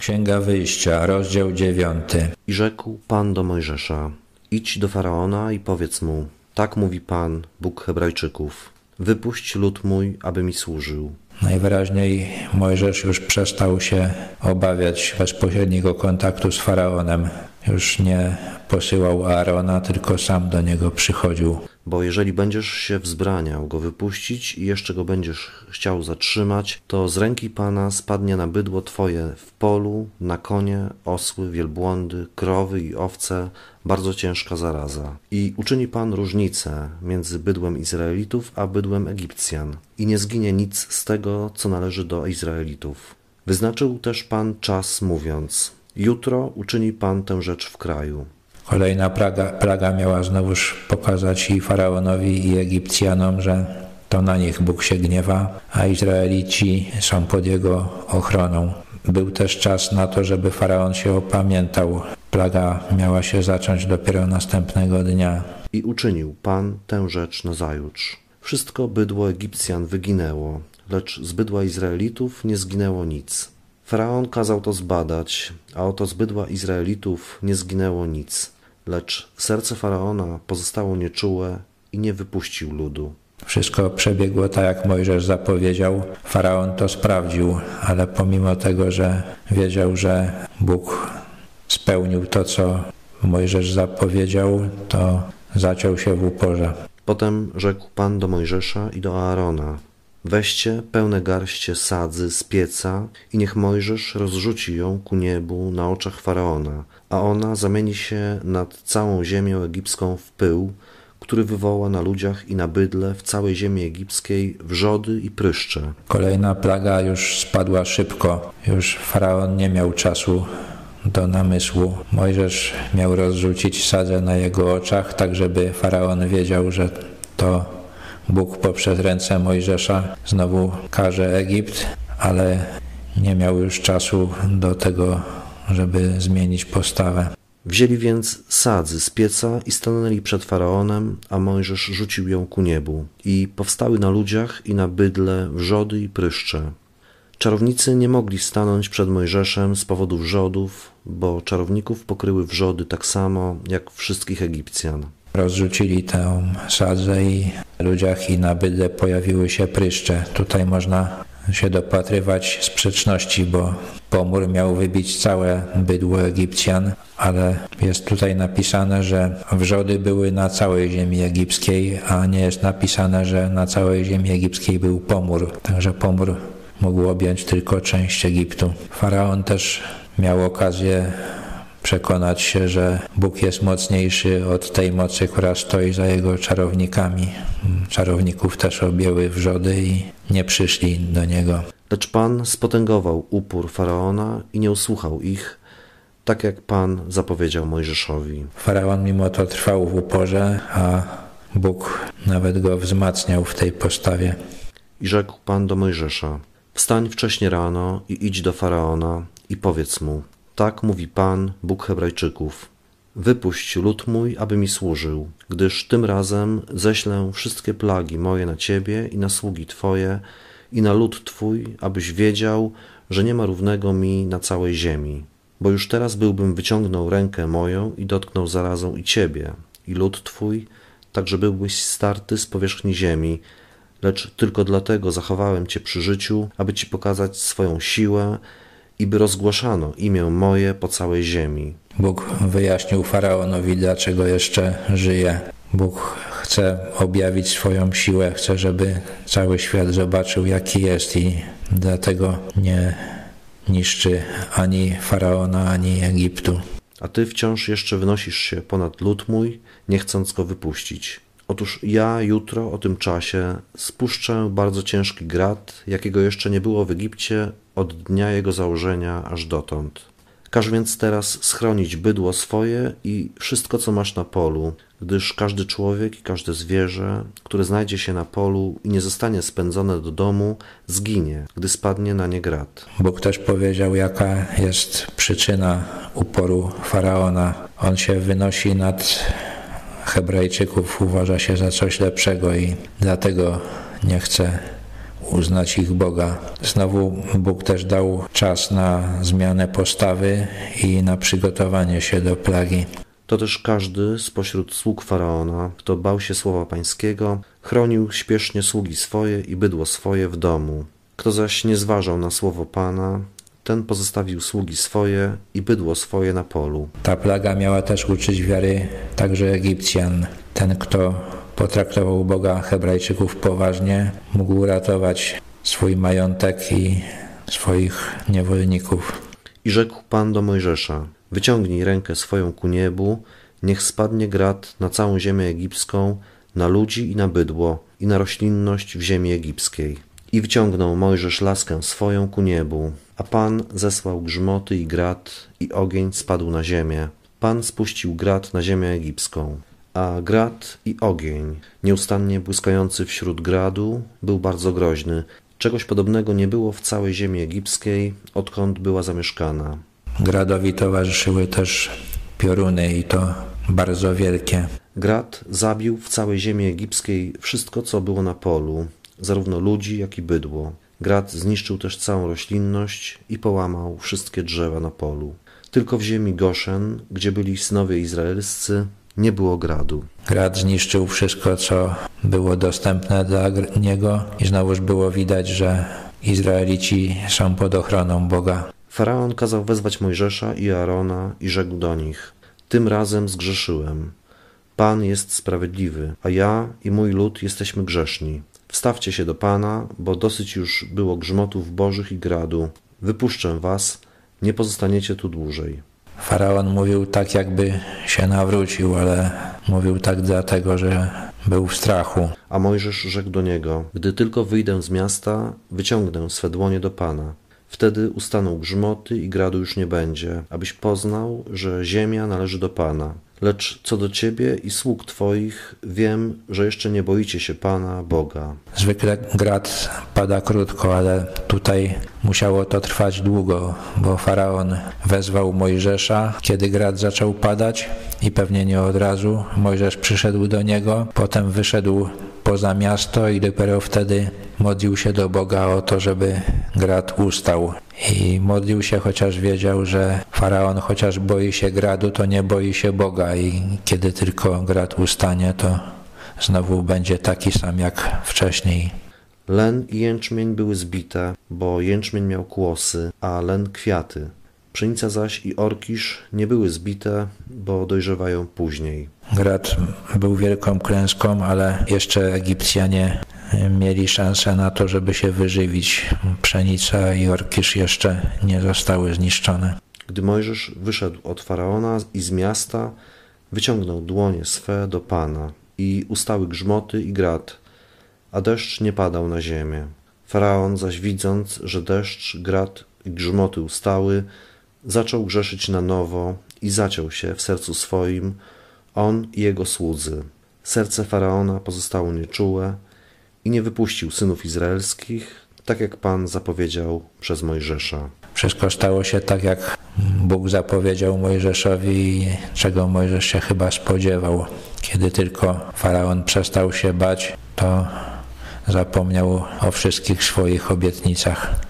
Księga Wyjścia, rozdział dziewiąty. I rzekł Pan do Mojżesza: Idź do faraona i powiedz mu: Tak mówi Pan, Bóg Hebrajczyków: Wypuść lud mój, aby mi służył. Najwyraźniej Mojżesz już przestał się obawiać bezpośredniego kontaktu z faraonem. Już nie posyłał Aarona, tylko sam do niego przychodził. Bo jeżeli będziesz się wzbraniał go wypuścić i jeszcze go będziesz chciał zatrzymać, to z ręki Pana spadnie na bydło Twoje w polu, na konie, osły, wielbłądy, krowy i owce bardzo ciężka zaraza. I uczyni Pan różnicę między bydłem Izraelitów a bydłem Egipcjan. I nie zginie nic z tego, co należy do Izraelitów. Wyznaczył też Pan czas, mówiąc: Jutro uczyni Pan tę rzecz w kraju. Kolejna plaga, plaga miała znowuż pokazać i faraonowi, i Egipcjanom, że to na nich Bóg się gniewa, a Izraelici są pod jego ochroną. Był też czas na to, żeby faraon się opamiętał. Plaga miała się zacząć dopiero następnego dnia. I uczynił Pan tę rzecz nazajutrz. Wszystko bydło Egipcjan wyginęło, lecz z bydła Izraelitów nie zginęło nic. Faraon kazał to zbadać, a oto z bydła Izraelitów nie zginęło nic, lecz serce faraona pozostało nieczułe i nie wypuścił ludu. Wszystko przebiegło tak, jak Mojżesz zapowiedział. Faraon to sprawdził, ale pomimo tego, że wiedział, że Bóg spełnił to, co Mojżesz zapowiedział, to zaciął się w uporze. Potem rzekł Pan do Mojżesza i do Aarona: Weźcie pełne garście sadzy z pieca i niech Mojżesz rozrzuci ją ku niebu na oczach faraona, a ona zamieni się nad całą ziemię egipską w pył, który wywoła na ludziach i na bydle w całej ziemi egipskiej wrzody i pryszcze. Kolejna plaga już spadła szybko. Już faraon nie miał czasu do namysłu. Mojżesz miał rozrzucić sadzę na jego oczach, tak żeby faraon wiedział, że to Bóg poprzez ręce Mojżesza znowu każe Egipt, ale nie miał już czasu do tego, żeby zmienić postawę. Wzięli więc sadzy z pieca i stanęli przed faraonem, a Mojżesz rzucił ją ku niebu. I powstały na ludziach i na bydle wrzody i pryszcze. Czarownicy nie mogli stanąć przed Mojżeszem z powodu wrzodów, bo czarowników pokryły wrzody tak samo jak wszystkich Egipcjan. Rozrzucili tę sadzę i w ludziach i na bydle pojawiły się pryszcze. Tutaj można się dopatrywać sprzeczności, bo pomór miał wybić całe bydło Egipcjan, ale jest tutaj napisane, że wrzody były na całej ziemi egipskiej, a nie jest napisane, że na całej ziemi egipskiej był pomór. Także pomór mógł objąć tylko część Egiptu. Faraon też miał okazję przekonać się, że Bóg jest mocniejszy od tej mocy, która stoi za jego czarownikami. Czarowników też objęły wrzody i nie przyszli do niego. Lecz Pan spotęgował upór faraona i nie usłuchał ich, tak jak Pan zapowiedział Mojżeszowi. Faraon mimo to trwał w uporze, a Bóg nawet go wzmacniał w tej postawie. I rzekł Pan do Mojżesza: Wstań wcześnie rano i idź do faraona i powiedz mu: tak mówi Pan, Bóg Hebrajczyków. Wypuść lud mój, aby mi służył, gdyż tym razem ześlę wszystkie plagi moje na ciebie i na sługi twoje i na lud twój, abyś wiedział, że nie ma równego mi na całej ziemi. Bo już teraz byłbym wyciągnął rękę moją i dotknął zarazą i ciebie, i lud twój, tak że byłbyś starty z powierzchni ziemi, lecz tylko dlatego zachowałem cię przy życiu, aby ci pokazać swoją siłę i by rozgłaszano imię moje po całej ziemi. Bóg wyjaśnił faraonowi, dlaczego jeszcze żyje. Bóg chce objawić swoją siłę, chce, żeby cały świat zobaczył, jaki jest, i dlatego nie niszczy ani faraona, ani Egiptu. A ty wciąż jeszcze wynosisz się ponad lud mój, nie chcąc go wypuścić. Otóż ja jutro o tym czasie spuszczę bardzo ciężki grat, jakiego jeszcze nie było w Egipcie od dnia jego założenia aż dotąd. Każ więc teraz schronić bydło swoje i wszystko, co masz na polu, gdyż każdy człowiek i każde zwierzę, które znajdzie się na polu i nie zostanie spędzone do domu, zginie, gdy spadnie na nie grat. Bóg też powiedział, jaka jest przyczyna uporu faraona. On się wynosi nad Hebrajczyków, uważa się za coś lepszego i dlatego nie chce uznać ich Boga. Znowu Bóg też dał czas na zmianę postawy i na przygotowanie się do plagi. To też każdy spośród sług faraona, kto bał się słowa pańskiego, chronił śpiesznie sługi swoje i bydło swoje w domu. Kto zaś nie zważał na słowo Pana, ten pozostawił sługi swoje i bydło swoje na polu. Ta plaga miała też uczyć wiary także Egipcjan. Ten, kto potraktował Boga Hebrajczyków poważnie, mógł uratować swój majątek i swoich niewolników. I rzekł Pan do Mojżesza: Wyciągnij rękę swoją ku niebu, niech spadnie grad na całą ziemię egipską, na ludzi i na bydło, i na roślinność w ziemi egipskiej. I wyciągnął Mojżesz laskę swoją ku niebu, a Pan zesłał grzmoty i grad, i ogień spadł na ziemię. Pan spuścił grad na ziemię egipską. A grad i ogień, nieustannie błyskający wśród gradu, był bardzo groźny. Czegoś podobnego nie było w całej ziemi egipskiej, odkąd była zamieszkana. Gradowi towarzyszyły też pioruny i to bardzo wielkie. Grad zabił w całej ziemi egipskiej wszystko, co było na polu, zarówno ludzi, jak i bydło. Grad zniszczył też całą roślinność i połamał wszystkie drzewa na polu. Tylko w ziemi Goszen, gdzie byli synowie izraelscy, nie było gradu. Grad zniszczył wszystko, co było dostępne dla niego i znowuż było widać, że Izraelici są pod ochroną Boga. Faraon kazał wezwać Mojżesza i Aarona i rzekł do nich: Tym razem zgrzeszyłem. Pan jest sprawiedliwy, a ja i mój lud jesteśmy grzeszni. Wstawcie się do Pana, bo dosyć już było grzmotów bożych i gradu. Wypuszczę was, nie pozostaniecie tu dłużej. Faraon mówił tak, jakby się nawrócił, ale mówił tak dlatego, że był w strachu. A Mojżesz rzekł do niego: Gdy tylko wyjdę z miasta, wyciągnę swe dłonie do Pana. Wtedy ustaną grzmoty i gradu już nie będzie, abyś poznał, że ziemia należy do Pana. Lecz co do ciebie i sług twoich, wiem, że jeszcze nie boicie się Pana, Boga. Zwykle grad pada krótko, ale tutaj musiało to trwać długo, bo faraon wezwał Mojżesza, kiedy grad zaczął padać i pewnie nie od razu. Mojżesz przyszedł do niego, potem wyszedł poza miasto i dopiero wtedy modlił się do Boga o to, żeby grad ustał. I modlił się, chociaż wiedział, że faraon chociaż boi się gradu, to nie boi się Boga i kiedy tylko grad ustanie, to znowu będzie taki sam jak wcześniej. Len i jęczmień były zbite, bo jęczmień miał kłosy, a len kwiaty. Pszenica zaś i orkisz nie były zbite, bo dojrzewają później. Grad był wielką klęską, ale jeszcze Egipcjanie mieli szansę na to, żeby się wyżywić. Pszenica i orkisz jeszcze nie zostały zniszczone. Gdy Mojżesz wyszedł od faraona i z miasta, wyciągnął dłonie swe do Pana i ustały grzmoty i grad, a deszcz nie padał na ziemię. Faraon zaś widząc, że deszcz, grad i grzmoty ustały, zaczął grzeszyć na nowo i zaciął się w sercu swoim, on i jego słudzy. Serce faraona pozostało nieczułe i nie wypuścił synów izraelskich, tak jak Pan zapowiedział przez Mojżesza. Wszystko stało się tak, jak Bóg zapowiedział Mojżeszowi, czego Mojżesz się chyba spodziewał. Kiedy tylko faraon przestał się bać, to zapomniał o wszystkich swoich obietnicach.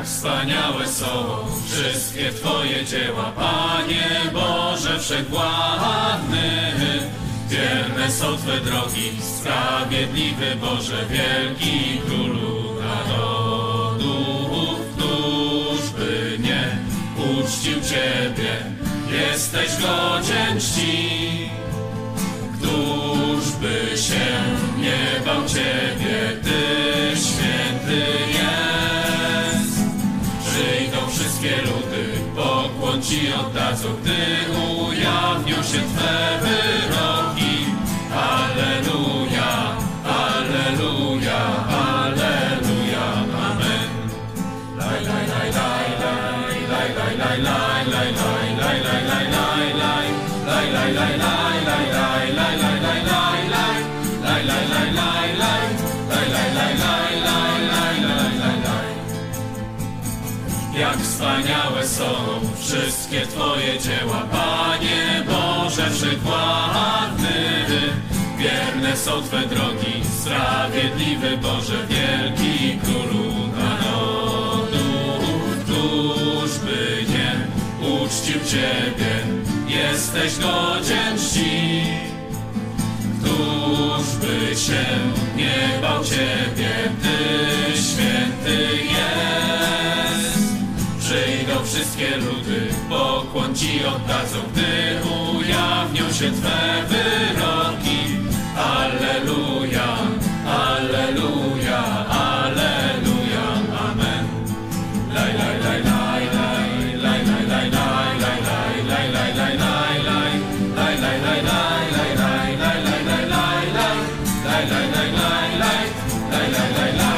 Jak wspaniałe są wszystkie Twoje dzieła, Panie Boże Wszechwładny. Wierne są Twe drogi, sprawiedliwy Boże, wielki Królu narodów, któż by nie uczcił Ciebie, jesteś godzien czci. Któż by się nie bał Ciebie, Ci oddadzą, gdy ujawnią się Twe wyroki. Aleluja, aleluja, aleluja, amen. Laj, laj, laj, laj, laj, laj, laj, laj, laj, laj, laj, laj, laj, laj, laj, laj, laj, laj. Jak wspaniałe są wszystkie Twoje dzieła, Panie Boże Wszechwładny. Wierne są Twe drogi, sprawiedliwy Boże, wielki Królu narodów. Któż by nie uczcił Ciebie, jesteś godzien czci. Któż by się nie bał Ciebie, Ty święty jest. Przyjdą wszystkie ludy, pokłon ci oddadzą, gdy ujawnią się Twe wyroki. Alleluja, alleluja, alleluja, amen. Laj, laj, laj, laj, laj, laj, laj, laj, laj, laj, laj, laj, laj, laj. Lay, lay, lay, lay.